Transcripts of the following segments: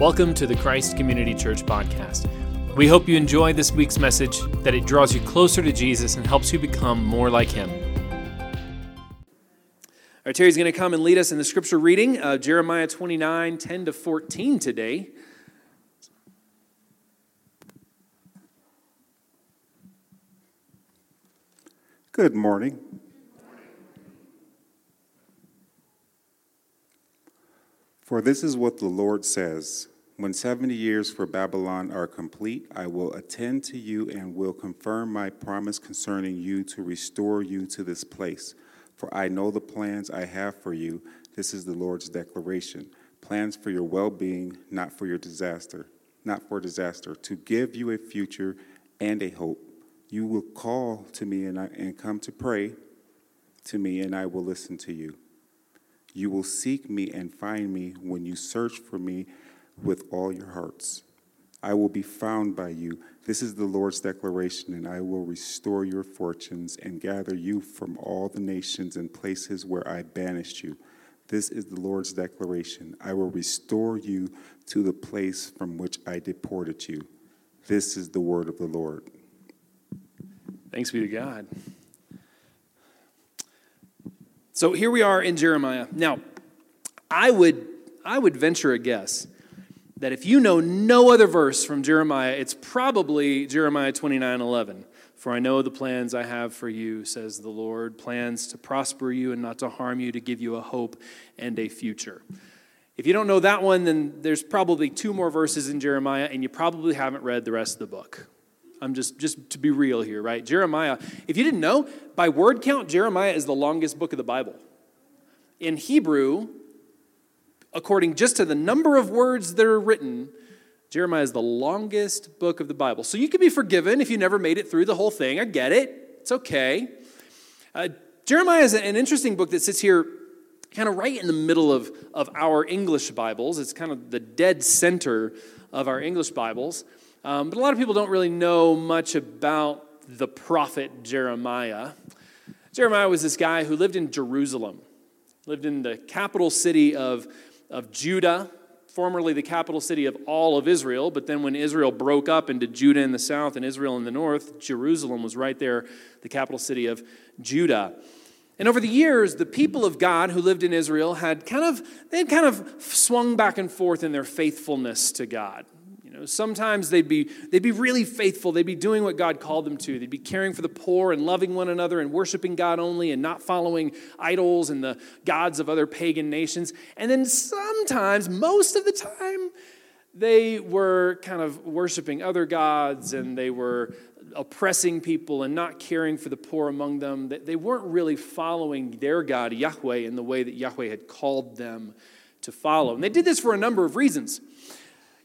Welcome to the Christ Community Church podcast. We hope you enjoy this week's message, that it draws you closer to Jesus and helps you become more like Him. Right, Terry's going to come and lead us in the scripture reading, uh, Jeremiah 29 10 to 14 today. Good morning. For this is what the Lord says When 70 years for Babylon are complete, I will attend to you and will confirm my promise concerning you to restore you to this place. For I know the plans I have for you. This is the Lord's declaration plans for your well being, not for your disaster, not for disaster, to give you a future and a hope. You will call to me and, I, and come to pray to me, and I will listen to you. You will seek me and find me when you search for me with all your hearts. I will be found by you. This is the Lord's declaration, and I will restore your fortunes and gather you from all the nations and places where I banished you. This is the Lord's declaration. I will restore you to the place from which I deported you. This is the word of the Lord. Thanks be to God. So here we are in Jeremiah. Now, I would, I would venture a guess that if you know no other verse from Jeremiah, it's probably Jeremiah 29 11. For I know the plans I have for you, says the Lord plans to prosper you and not to harm you, to give you a hope and a future. If you don't know that one, then there's probably two more verses in Jeremiah, and you probably haven't read the rest of the book. I'm just just to be real here, right? Jeremiah, if you didn't know, by word count, Jeremiah is the longest book of the Bible. In Hebrew, according just to the number of words that are written, Jeremiah is the longest book of the Bible. So you can be forgiven if you never made it through the whole thing. I get it. It's okay. Uh, Jeremiah is an interesting book that sits here kind of right in the middle of, of our English Bibles. It's kind of the dead center of our English Bibles. Um, but a lot of people don't really know much about the prophet Jeremiah. Jeremiah was this guy who lived in Jerusalem, lived in the capital city of, of Judah, formerly the capital city of all of Israel. But then when Israel broke up into Judah in the south and Israel in the north, Jerusalem was right there, the capital city of Judah. And over the years, the people of God who lived in Israel had kind of they had kind of swung back and forth in their faithfulness to God know, sometimes they'd be, they'd be really faithful. They'd be doing what God called them to. They'd be caring for the poor and loving one another and worshiping God only and not following idols and the gods of other pagan nations. And then sometimes, most of the time, they were kind of worshiping other gods and they were oppressing people and not caring for the poor among them. They weren't really following their God, Yahweh, in the way that Yahweh had called them to follow. And they did this for a number of reasons.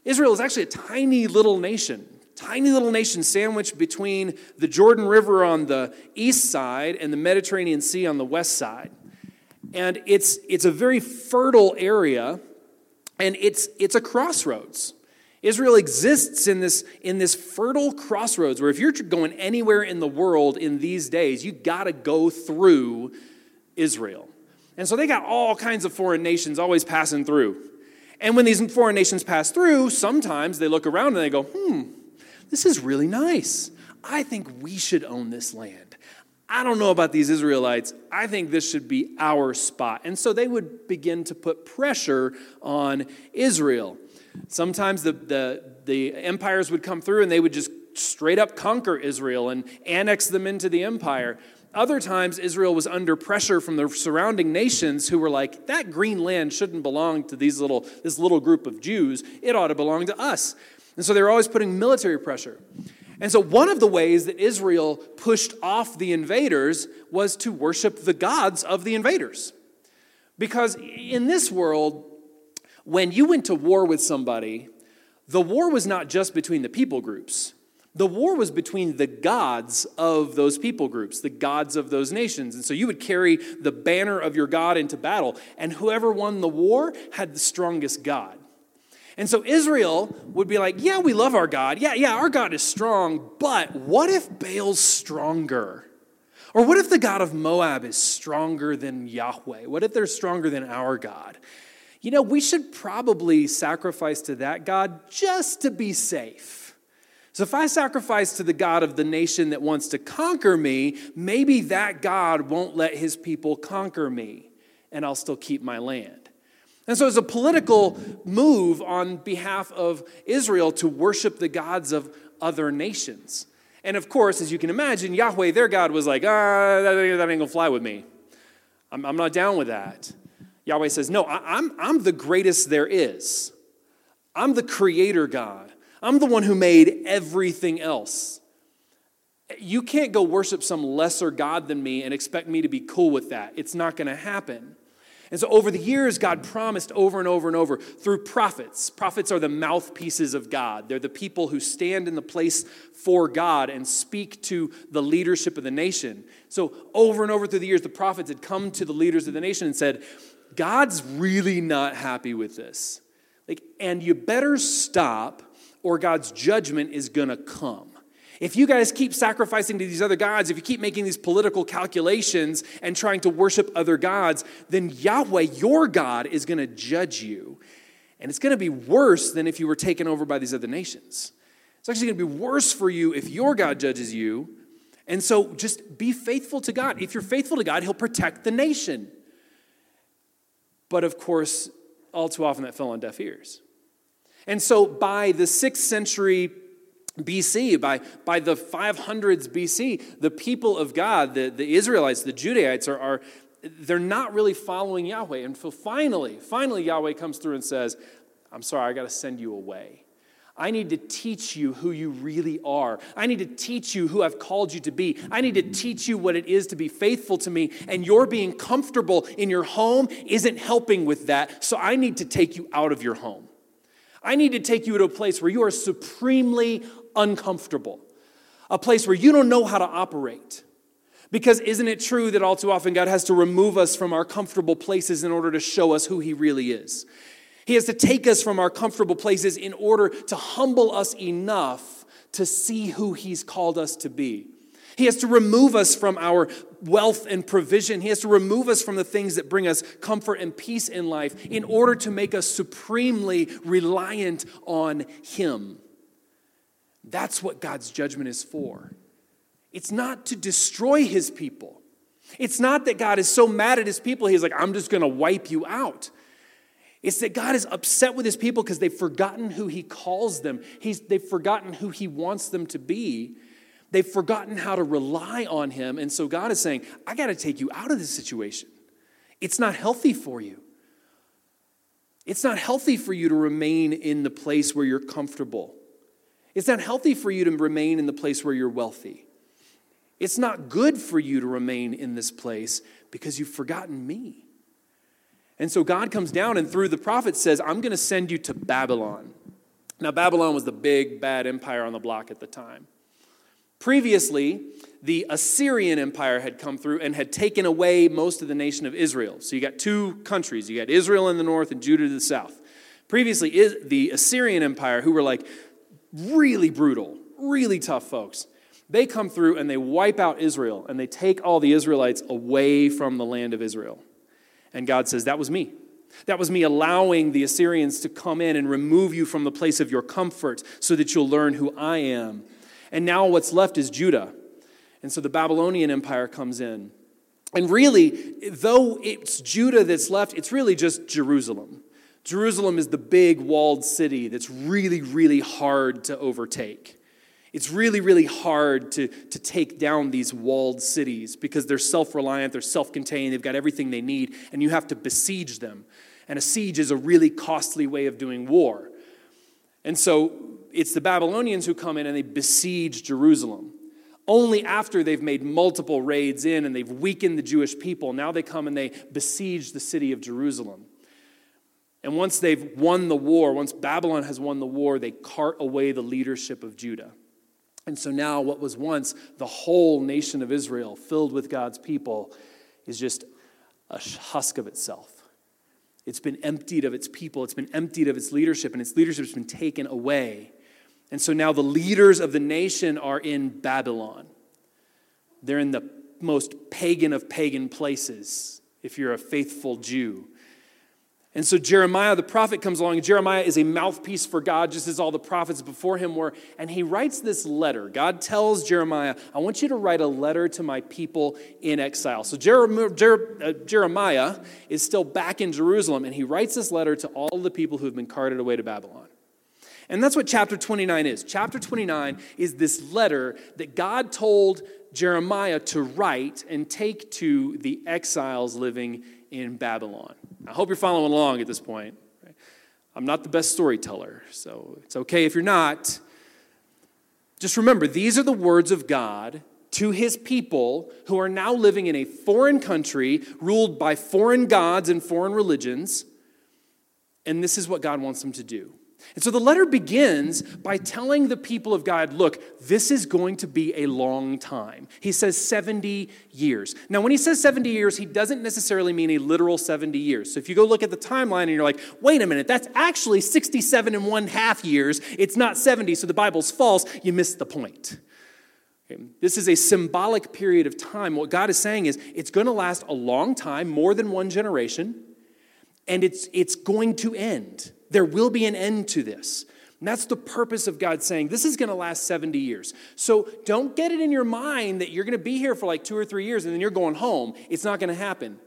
Israel is actually a tiny little nation, tiny little nation sandwiched between the Jordan River on the east side and the Mediterranean Sea on the west side. And it's, it's a very fertile area, and it's, it's a crossroads. Israel exists in this, in this fertile crossroads where if you're going anywhere in the world in these days, you got to go through Israel. And so they got all kinds of foreign nations always passing through. And when these foreign nations pass through, sometimes they look around and they go, hmm, this is really nice. I think we should own this land. I don't know about these Israelites. I think this should be our spot. And so they would begin to put pressure on Israel. Sometimes the, the, the empires would come through and they would just straight up conquer Israel and annex them into the empire. Other times, Israel was under pressure from the surrounding nations who were like, that green land shouldn't belong to these little, this little group of Jews. It ought to belong to us. And so they were always putting military pressure. And so, one of the ways that Israel pushed off the invaders was to worship the gods of the invaders. Because in this world, when you went to war with somebody, the war was not just between the people groups. The war was between the gods of those people groups, the gods of those nations. And so you would carry the banner of your God into battle, and whoever won the war had the strongest God. And so Israel would be like, Yeah, we love our God. Yeah, yeah, our God is strong, but what if Baal's stronger? Or what if the God of Moab is stronger than Yahweh? What if they're stronger than our God? you know, we should probably sacrifice to that God just to be safe. So if I sacrifice to the God of the nation that wants to conquer me, maybe that God won't let his people conquer me, and I'll still keep my land. And so it's a political move on behalf of Israel to worship the gods of other nations. And of course, as you can imagine, Yahweh, their God, was like, ah, that ain't, gonna fly with me. I'm, I'm not down with that. Yahweh says, No, I, I'm, I'm the greatest there is. I'm the creator God. I'm the one who made everything else. You can't go worship some lesser God than me and expect me to be cool with that. It's not going to happen. And so, over the years, God promised over and over and over through prophets. Prophets are the mouthpieces of God. They're the people who stand in the place for God and speak to the leadership of the nation. So, over and over through the years, the prophets had come to the leaders of the nation and said, God's really not happy with this. Like, and you better stop, or God's judgment is gonna come. If you guys keep sacrificing to these other gods, if you keep making these political calculations and trying to worship other gods, then Yahweh, your God, is going to judge you. And it's going to be worse than if you were taken over by these other nations. It's actually going to be worse for you if your God judges you. And so just be faithful to God. If you're faithful to God, He'll protect the nation. But of course, all too often that fell on deaf ears. And so by the sixth century BC, by, by the 500s BC, the people of God, the, the Israelites, the Judaites, are, are they're not really following Yahweh. And so finally, finally, Yahweh comes through and says, I'm sorry, I got to send you away. I need to teach you who you really are. I need to teach you who I've called you to be. I need to teach you what it is to be faithful to me. And your being comfortable in your home isn't helping with that. So I need to take you out of your home. I need to take you to a place where you are supremely uncomfortable, a place where you don't know how to operate. Because isn't it true that all too often God has to remove us from our comfortable places in order to show us who He really is? He has to take us from our comfortable places in order to humble us enough to see who He's called us to be. He has to remove us from our wealth and provision. He has to remove us from the things that bring us comfort and peace in life in order to make us supremely reliant on Him. That's what God's judgment is for. It's not to destroy his people. It's not that God is so mad at his people, he's like, I'm just going to wipe you out. It's that God is upset with his people because they've forgotten who he calls them. He's, they've forgotten who he wants them to be. They've forgotten how to rely on him. And so God is saying, I got to take you out of this situation. It's not healthy for you. It's not healthy for you to remain in the place where you're comfortable. It's not healthy for you to remain in the place where you're wealthy. It's not good for you to remain in this place because you've forgotten me. And so God comes down and through the prophet says, I'm going to send you to Babylon. Now, Babylon was the big, bad empire on the block at the time. Previously, the Assyrian Empire had come through and had taken away most of the nation of Israel. So you got two countries. You got Israel in the north and Judah to the south. Previously, the Assyrian Empire, who were like, really brutal, really tough folks. They come through and they wipe out Israel and they take all the Israelites away from the land of Israel. And God says, That was me. That was me allowing the Assyrians to come in and remove you from the place of your comfort so that you'll learn who I am. And now what's left is Judah. And so the Babylonian Empire comes in. And really, though it's Judah that's left, it's really just Jerusalem. Jerusalem is the big walled city that's really, really hard to overtake. It's really, really hard to, to take down these walled cities because they're self reliant, they're self contained, they've got everything they need, and you have to besiege them. And a siege is a really costly way of doing war. And so it's the Babylonians who come in and they besiege Jerusalem. Only after they've made multiple raids in and they've weakened the Jewish people, now they come and they besiege the city of Jerusalem. And once they've won the war, once Babylon has won the war, they cart away the leadership of Judah. And so now, what was once the whole nation of Israel filled with God's people is just a husk of itself. It's been emptied of its people, it's been emptied of its leadership, and its leadership has been taken away. And so now the leaders of the nation are in Babylon. They're in the most pagan of pagan places, if you're a faithful Jew. And so Jeremiah, the prophet, comes along. Jeremiah is a mouthpiece for God, just as all the prophets before him were. And he writes this letter. God tells Jeremiah, I want you to write a letter to my people in exile. So uh, Jeremiah is still back in Jerusalem, and he writes this letter to all the people who have been carted away to Babylon. And that's what chapter 29 is. Chapter 29 is this letter that God told Jeremiah to write and take to the exiles living in Babylon. I hope you're following along at this point. I'm not the best storyteller, so it's okay if you're not. Just remember, these are the words of God to his people who are now living in a foreign country ruled by foreign gods and foreign religions. And this is what God wants them to do. And so the letter begins by telling the people of God, look, this is going to be a long time. He says 70 years. Now, when he says 70 years, he doesn't necessarily mean a literal 70 years. So if you go look at the timeline and you're like, wait a minute, that's actually 67 and one half years, it's not 70, so the Bible's false, you missed the point. This is a symbolic period of time. What God is saying is it's going to last a long time, more than one generation, and it's, it's going to end. There will be an end to this. And that's the purpose of God saying this is going to last 70 years. So don't get it in your mind that you're going to be here for like two or three years and then you're going home. It's not going to happen.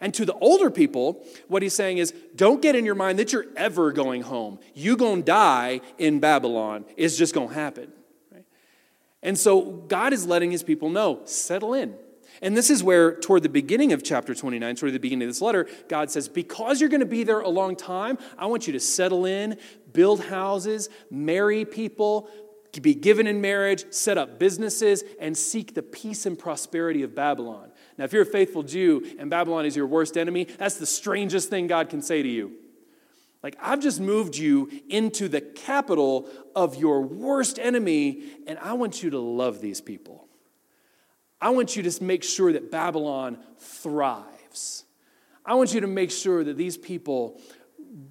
And to the older people, what he's saying is don't get in your mind that you're ever going home. You to die in Babylon. It's just to happen. Right? And so God is letting his people know settle in. And this is where, toward the beginning of chapter 29, toward the beginning of this letter, God says, Because you're going to be there a long time, I want you to settle in, build houses, marry people, be given in marriage, set up businesses, and seek the peace and prosperity of Babylon. Now, if you're a faithful Jew and Babylon is your worst enemy, that's the strangest thing God can say to you. Like, I've just moved you into the capital of your worst enemy, and I want you to love these people. I want you to make sure that Babylon thrives. I want you to make sure that these people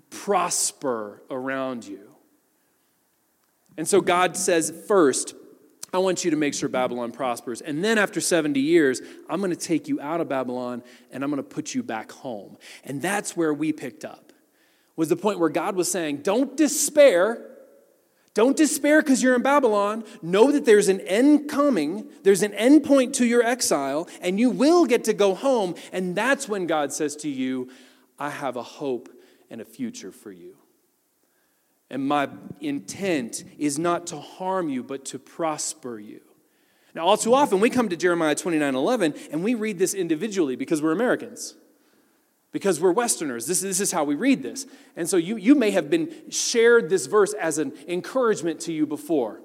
prosper around you. And so God says, first, I want you to make sure Babylon prospers. And then after 70 years, I'm going to take you out of Babylon and I'm going to put you back home. And that's where we picked up. Was the point where God was saying, don't despair. Don't despair because you're in Babylon. Know that there's an end coming, there's an end point to your exile, and you will get to go home. And that's when God says to you, I have a hope and a future for you. And my intent is not to harm you, but to prosper you. Now, all too often, we come to Jeremiah 29 11 and we read this individually because we're Americans because we're Westerners. This, this is how we read this. And so you, you may have been shared this verse as an encouragement to you before.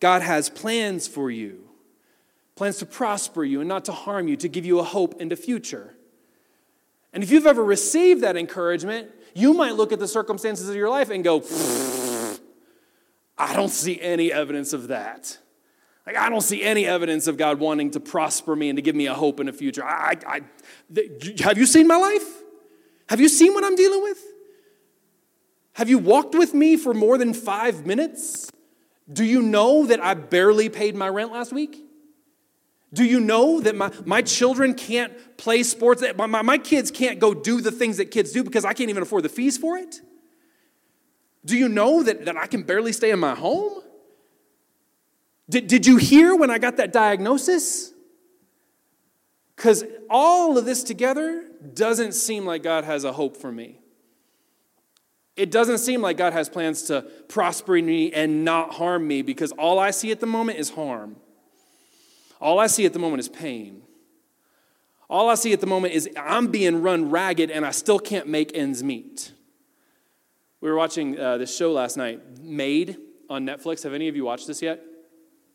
God has plans for you, plans to prosper you and not to harm you, to give you a hope and a future. And if you've ever received that encouragement, you might look at the circumstances of your life and go, I don't see any evidence of that. Like, I don't see any evidence of God wanting to prosper me and to give me a hope in a future. I, I, have you seen my life? Have you seen what I'm dealing with? Have you walked with me for more than five minutes? Do you know that I barely paid my rent last week? Do you know that my, my children can't play sports? My, my, my kids can't go do the things that kids do because I can't even afford the fees for it? Do you know that, that I can barely stay in my home? Did, did you hear when I got that diagnosis? Because all of this together doesn't seem like God has a hope for me. It doesn't seem like God has plans to prosper me and not harm me because all I see at the moment is harm. All I see at the moment is pain. All I see at the moment is I'm being run ragged and I still can't make ends meet. We were watching uh, this show last night, Maid on Netflix. Have any of you watched this yet?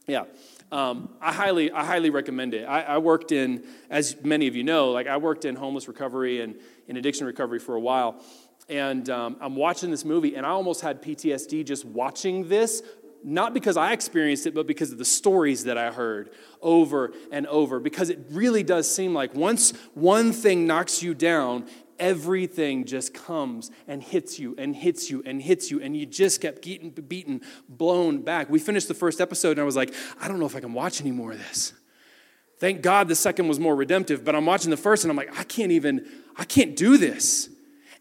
Yeah. Um, I highly, I highly recommend it. I, I, worked in, as many of you know, like I worked in homeless recovery and in addiction recovery for a while. And um, I'm watching this movie, and I almost had PTSD just watching this, not because I experienced it, but because of the stories that I heard over and over. Because it really does seem like once one thing knocks you down, everything just comes and hits you and hits you and hits you, and you just kept getting beaten, blown back. We finished the first episode, and I was like, I don't know if I can watch any more of this. Thank God the second was more redemptive, but I'm watching the first, and I'm like, I can't even, I can't do this.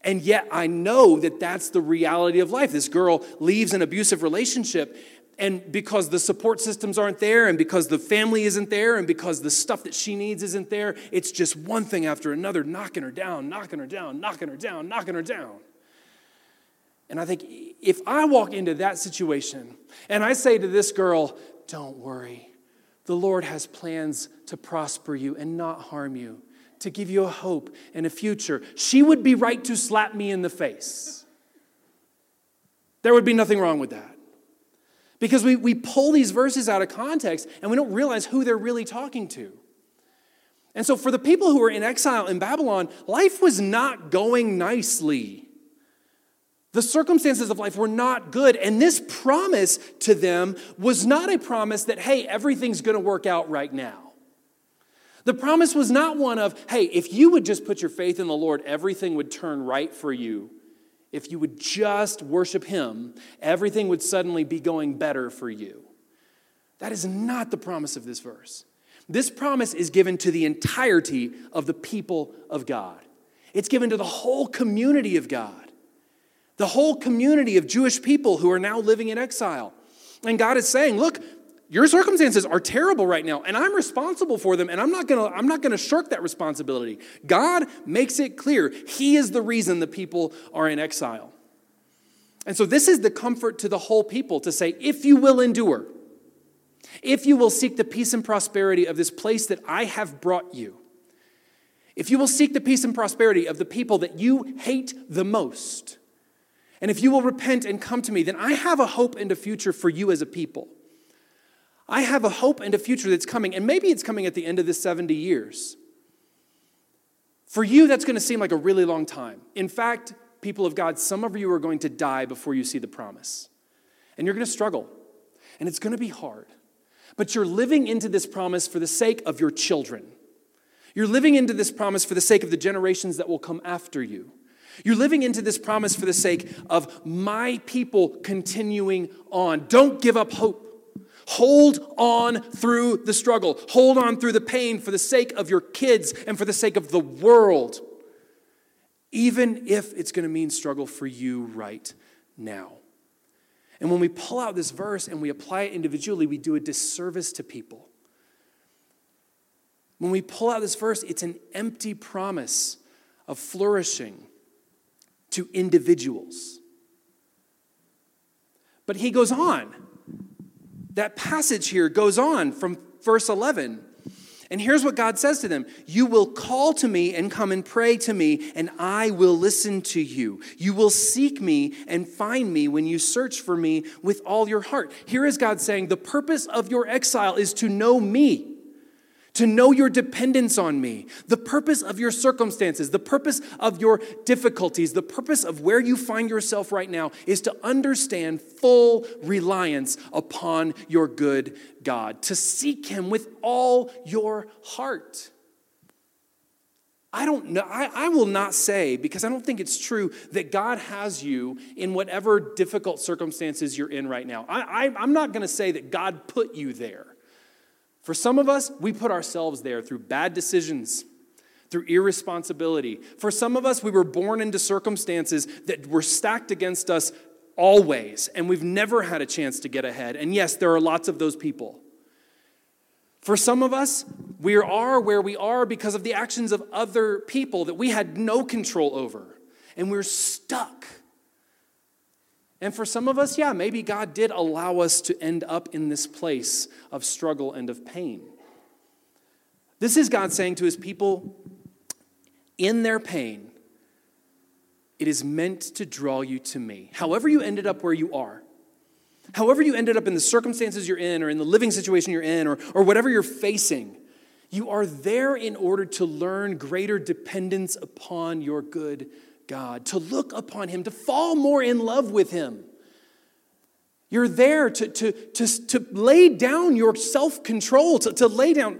And yet I know that that's the reality of life. This girl leaves an abusive relationship and because the support systems aren't there, and because the family isn't there, and because the stuff that she needs isn't there, it's just one thing after another knocking her down, knocking her down, knocking her down, knocking her down. And I think if I walk into that situation and I say to this girl, Don't worry, the Lord has plans to prosper you and not harm you, to give you a hope and a future, she would be right to slap me in the face. There would be nothing wrong with that. Because we, we pull these verses out of context and we don't realize who they're really talking to. And so, for the people who were in exile in Babylon, life was not going nicely. The circumstances of life were not good. And this promise to them was not a promise that, hey, everything's going to work out right now. The promise was not one of, hey, if you would just put your faith in the Lord, everything would turn right for you if you would just worship Him, everything would suddenly be going better for you. That is not the promise of this verse. This promise is given to the entirety of the people of God, it's given to the whole community of God, the whole community of Jewish people who are now living in exile. And God is saying, Look, your circumstances are terrible right now and i'm responsible for them and i'm not gonna i'm not gonna shirk that responsibility. God makes it clear. He is the reason the people are in exile. And so this is the comfort to the whole people to say if you will endure if you will seek the peace and prosperity of this place that i have brought you if you will seek the peace and prosperity of the people that you hate the most and if you will repent and come to me then i have a hope and a future for you as a people I have a hope and a future that's coming, and maybe it's coming at the end of the 70 years. For you, that's going to seem like a really long time. In fact, people of God, some of you are going to die before you see the promise. And you're going to struggle, and it's going to be hard. But you're living into this promise for the sake of your children. You're living into this promise for the sake of the generations that will come after you. You're living into this promise for the sake of my people continuing on. Don't give up hope. Hold on through the struggle. Hold on through the pain for the sake of your kids and for the sake of the world, even if it's going to mean struggle for you right now. And when we pull out this verse and we apply it individually, we do a disservice to people. When we pull out this verse, it's an empty promise of flourishing to individuals. But he goes on that passage here goes on from verse 11. And here's what God says to them You will call to me and come and pray to me, and I will listen to you. You will seek me and find me when you search for me with all your heart. Here is God saying, The purpose of your exile is to know me to know your dependence on me, the purpose of your circumstances, the purpose of your difficulties, the purpose of where you find yourself right now is to understand full reliance upon your good God, to seek Him with all your heart. I don't know, I, I will not say, because I don't think it's true, that God has you in whatever difficult circumstances you're in right now. I, I, I'm not going to say that God put you there. For some of us, we put ourselves there through bad decisions, through irresponsibility. For some of us, we were born into circumstances that were stacked against us always, and we've never had a chance to get ahead. And yes, there are lots of those people. For some of us, we are where we are because of the actions of other people that we had no control over, and we're stuck. And for some of us, yeah, maybe God did allow us to end up in this place of struggle and of pain. This is God saying to his people in their pain, it is meant to draw you to me. However, you ended up where you are, however, you ended up in the circumstances you're in, or in the living situation you're in, or, or whatever you're facing, you are there in order to learn greater dependence upon your good God, to look upon Him, to fall more in love with Him. You're there to, to, to, to lay down your self control, to, to lay, down,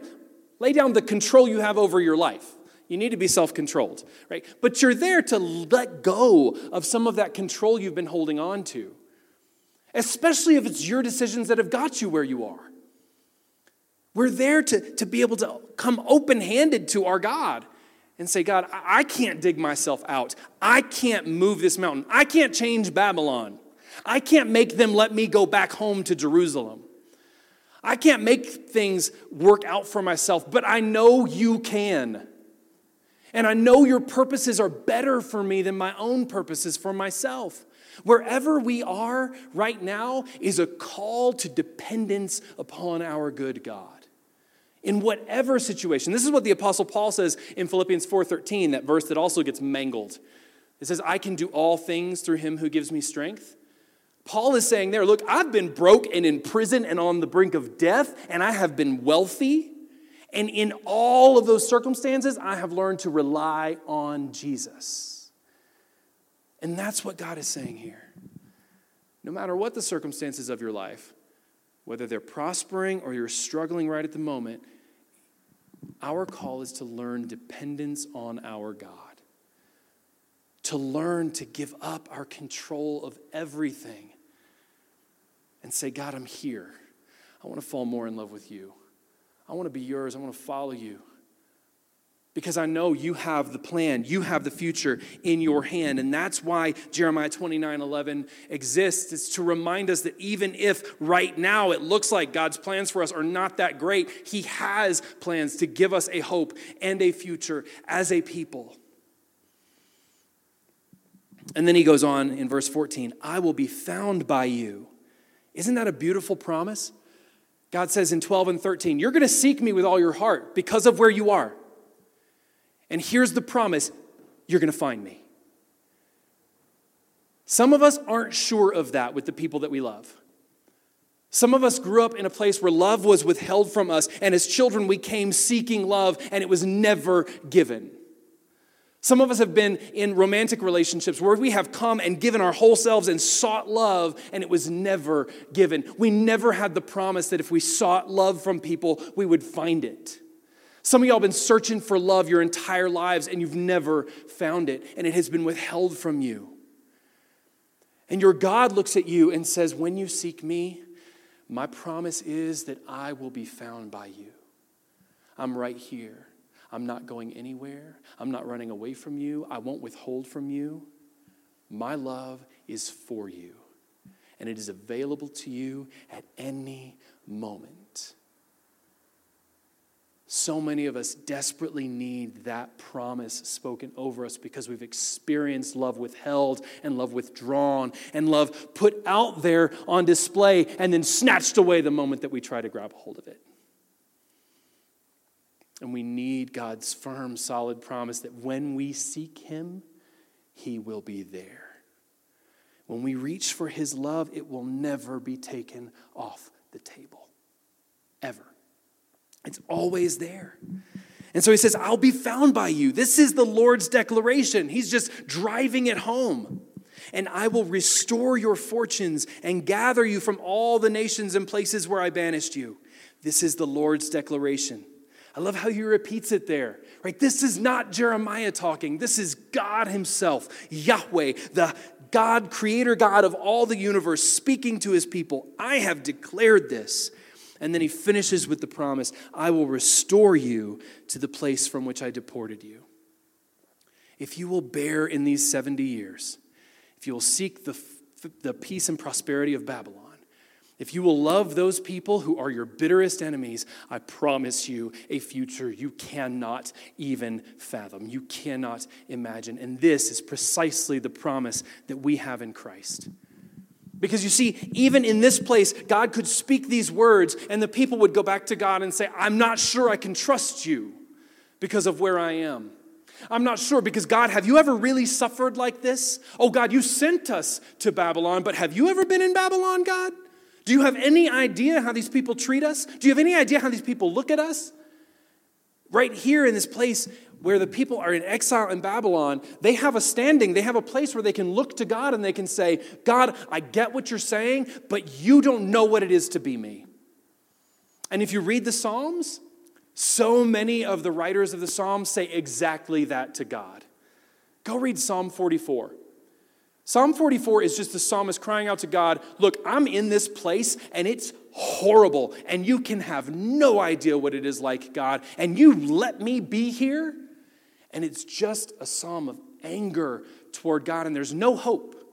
lay down the control you have over your life. You need to be self controlled, right? But you're there to let go of some of that control you've been holding on to, especially if it's your decisions that have got you where you are. We're there to, to be able to come open handed to our God and say, God, I can't dig myself out. I can't move this mountain. I can't change Babylon. I can't make them let me go back home to Jerusalem. I can't make things work out for myself, but I know you can. And I know your purposes are better for me than my own purposes for myself. Wherever we are right now is a call to dependence upon our good God. In whatever situation. This is what the apostle Paul says in Philippians 4:13, that verse that also gets mangled. It says, "I can do all things through him who gives me strength." Paul is saying there, look, I've been broke and in prison and on the brink of death, and I have been wealthy. And in all of those circumstances, I have learned to rely on Jesus. And that's what God is saying here. No matter what the circumstances of your life, whether they're prospering or you're struggling right at the moment, our call is to learn dependence on our God to learn to give up our control of everything and say, God, I'm here. I want to fall more in love with you. I want to be yours. I want to follow you. Because I know you have the plan, you have the future in your hand. And that's why Jeremiah 29 11 exists. It's to remind us that even if right now it looks like God's plans for us are not that great, He has plans to give us a hope and a future as a people. And then he goes on in verse 14 I will be found by you. Isn't that a beautiful promise? God says in 12 and 13, You're going to seek me with all your heart because of where you are. And here's the promise you're going to find me. Some of us aren't sure of that with the people that we love. Some of us grew up in a place where love was withheld from us, and as children, we came seeking love, and it was never given. Some of us have been in romantic relationships where we have come and given our whole selves and sought love, and it was never given. We never had the promise that if we sought love from people, we would find it. Some of y'all have been searching for love your entire lives, and you've never found it, and it has been withheld from you. And your God looks at you and says, When you seek me, my promise is that I will be found by you. I'm right here. I'm not going anywhere. I'm not running away from you. I won't withhold from you. My love is for you, and it is available to you at any moment. So many of us desperately need that promise spoken over us because we've experienced love withheld and love withdrawn and love put out there on display and then snatched away the moment that we try to grab hold of it. And we need God's firm, solid promise that when we seek Him, He will be there. When we reach for His love, it will never be taken off the table. Ever. It's always there. And so he says, I'll be found by you. This is the Lord's declaration. He's just driving it home. And I will restore your fortunes and gather you from all the nations and places where I banished you. This is the Lord's declaration. I love how he repeats it there, right? This is not Jeremiah talking. This is God himself, Yahweh, the God, creator God of all the universe, speaking to his people. I have declared this. And then he finishes with the promise I will restore you to the place from which I deported you. If you will bear in these 70 years, if you will seek the, the peace and prosperity of Babylon, if you will love those people who are your bitterest enemies, I promise you a future you cannot even fathom, you cannot imagine. And this is precisely the promise that we have in Christ. Because you see, even in this place, God could speak these words, and the people would go back to God and say, I'm not sure I can trust you because of where I am. I'm not sure because God, have you ever really suffered like this? Oh, God, you sent us to Babylon, but have you ever been in Babylon, God? Do you have any idea how these people treat us? Do you have any idea how these people look at us? Right here in this place where the people are in exile in Babylon, they have a standing, they have a place where they can look to God and they can say, God, I get what you're saying, but you don't know what it is to be me. And if you read the Psalms, so many of the writers of the Psalms say exactly that to God. Go read Psalm 44. Psalm 44 is just the psalmist crying out to God, Look, I'm in this place and it's horrible, and you can have no idea what it is like, God, and you let me be here. And it's just a psalm of anger toward God, and there's no hope.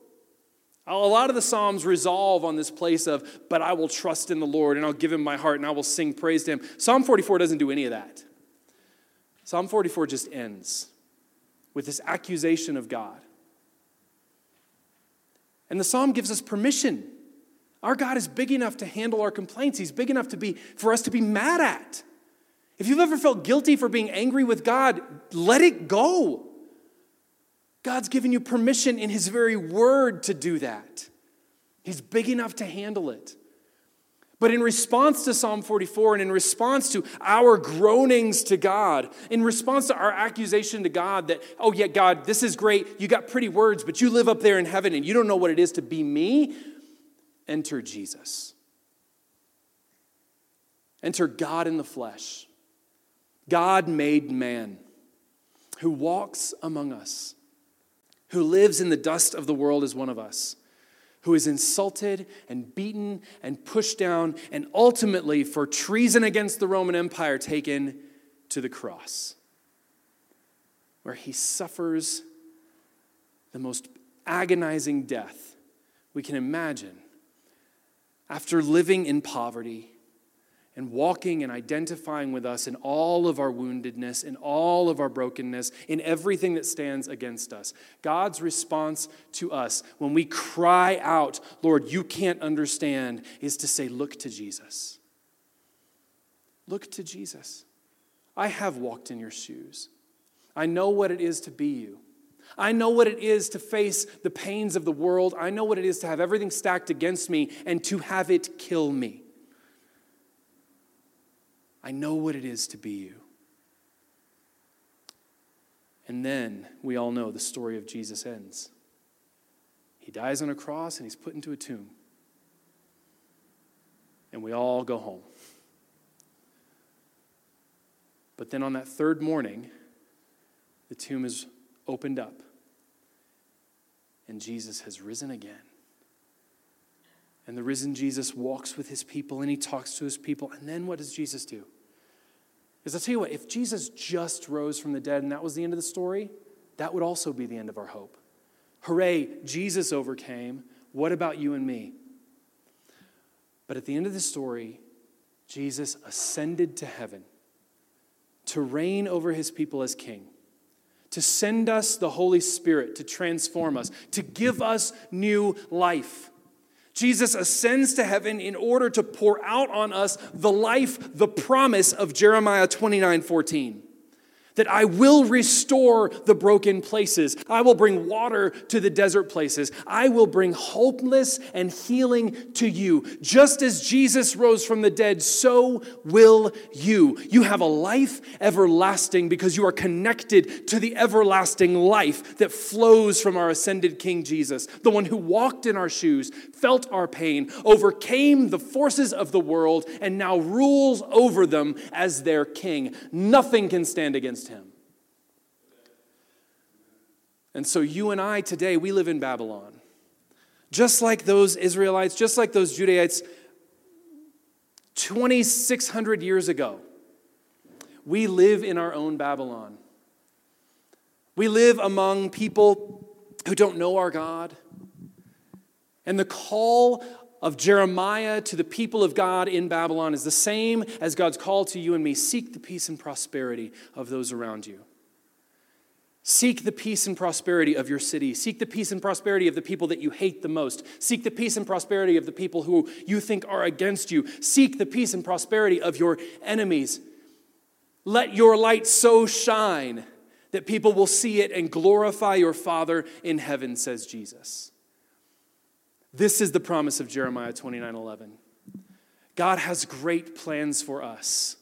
A lot of the Psalms resolve on this place of, but I will trust in the Lord and I'll give him my heart and I will sing praise to him. Psalm 44 doesn't do any of that. Psalm 44 just ends with this accusation of God. And the psalm gives us permission. Our God is big enough to handle our complaints. He's big enough to be for us to be mad at. If you've ever felt guilty for being angry with God, let it go. God's given you permission in His very word to do that. He's big enough to handle it. But in response to Psalm 44 and in response to our groanings to God, in response to our accusation to God that, oh, yeah, God, this is great. You got pretty words, but you live up there in heaven and you don't know what it is to be me, enter Jesus. Enter God in the flesh, God made man, who walks among us who lives in the dust of the world as one of us, who is insulted and beaten and pushed down, and ultimately, for treason against the Roman Empire, taken to the cross, where he suffers the most agonizing death we can imagine after living in poverty and walking and identifying with us in all of our woundedness, in all of our brokenness, in everything that stands against us. God's response to us when we cry out, Lord, you can't understand, is to say, Look to Jesus. Look to Jesus. I have walked in your shoes. I know what it is to be you. I know what it is to face the pains of the world. I know what it is to have everything stacked against me and to have it kill me. I know what it is to be you. And then we all know the story of Jesus ends. He dies on a cross and he's put into a tomb. And we all go home. But then on that third morning, the tomb is opened up and Jesus has risen again. And the risen Jesus walks with his people and he talks to his people. And then what does Jesus do? Because I'll tell you what, if Jesus just rose from the dead and that was the end of the story, that would also be the end of our hope. Hooray, Jesus overcame. What about you and me? But at the end of the story, Jesus ascended to heaven to reign over his people as king, to send us the Holy Spirit to transform us, to give us new life. Jesus ascends to heaven in order to pour out on us the life, the promise of Jeremiah 29 14 that I will restore the broken places. I will bring water to the desert places. I will bring hopeness and healing to you. Just as Jesus rose from the dead, so will you. You have a life everlasting because you are connected to the everlasting life that flows from our ascended King Jesus, the one who walked in our shoes, felt our pain, overcame the forces of the world, and now rules over them as their king. Nothing can stand against him. And so you and I today, we live in Babylon. Just like those Israelites, just like those Judaites 2,600 years ago, we live in our own Babylon. We live among people who don't know our God. And the call of Jeremiah to the people of God in Babylon is the same as God's call to you and me seek the peace and prosperity of those around you. Seek the peace and prosperity of your city. Seek the peace and prosperity of the people that you hate the most. Seek the peace and prosperity of the people who you think are against you. Seek the peace and prosperity of your enemies. Let your light so shine that people will see it and glorify your Father in heaven, says Jesus. This is the promise of Jeremiah 29 11. God has great plans for us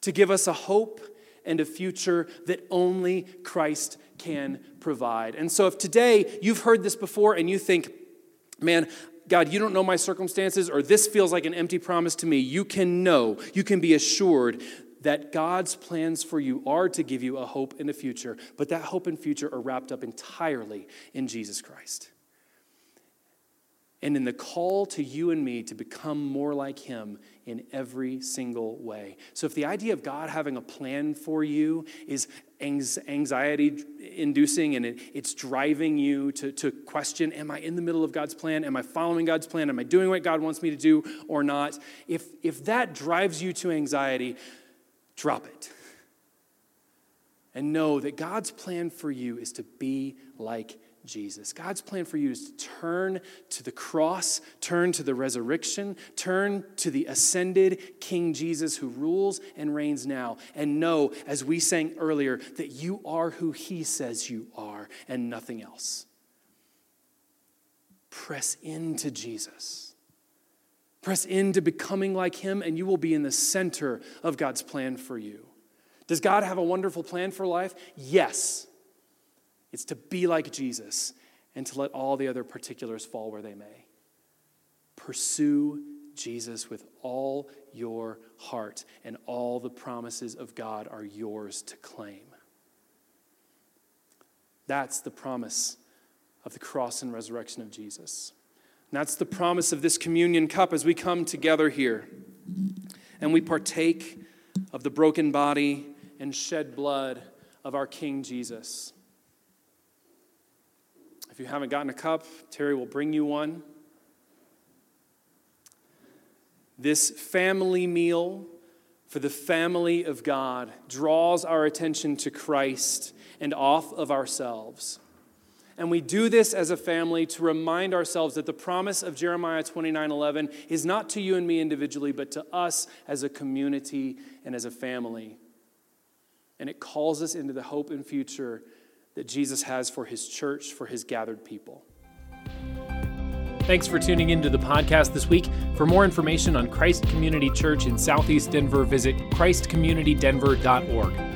to give us a hope and a future that only Christ can provide. And so, if today you've heard this before and you think, man, God, you don't know my circumstances, or this feels like an empty promise to me, you can know, you can be assured that God's plans for you are to give you a hope and a future, but that hope and future are wrapped up entirely in Jesus Christ. And in the call to you and me to become more like Him in every single way. So, if the idea of God having a plan for you is anxiety inducing and it's driving you to, to question Am I in the middle of God's plan? Am I following God's plan? Am I doing what God wants me to do or not? If, if that drives you to anxiety, drop it. And know that God's plan for you is to be like Jesus. God's plan for you is to turn to the cross, turn to the resurrection, turn to the ascended King Jesus who rules and reigns now, and know, as we sang earlier, that you are who he says you are and nothing else. Press into Jesus. Press into becoming like him, and you will be in the center of God's plan for you. Does God have a wonderful plan for life? Yes. It's to be like Jesus and to let all the other particulars fall where they may. Pursue Jesus with all your heart, and all the promises of God are yours to claim. That's the promise of the cross and resurrection of Jesus. And that's the promise of this communion cup as we come together here and we partake of the broken body and shed blood of our King Jesus. If you haven't gotten a cup, Terry will bring you one. This family meal for the family of God draws our attention to Christ and off of ourselves. And we do this as a family to remind ourselves that the promise of Jeremiah 29 11 is not to you and me individually, but to us as a community and as a family. And it calls us into the hope and future that Jesus has for his church, for his gathered people. Thanks for tuning into the podcast this week. For more information on Christ Community Church in Southeast Denver, visit christcommunitydenver.org.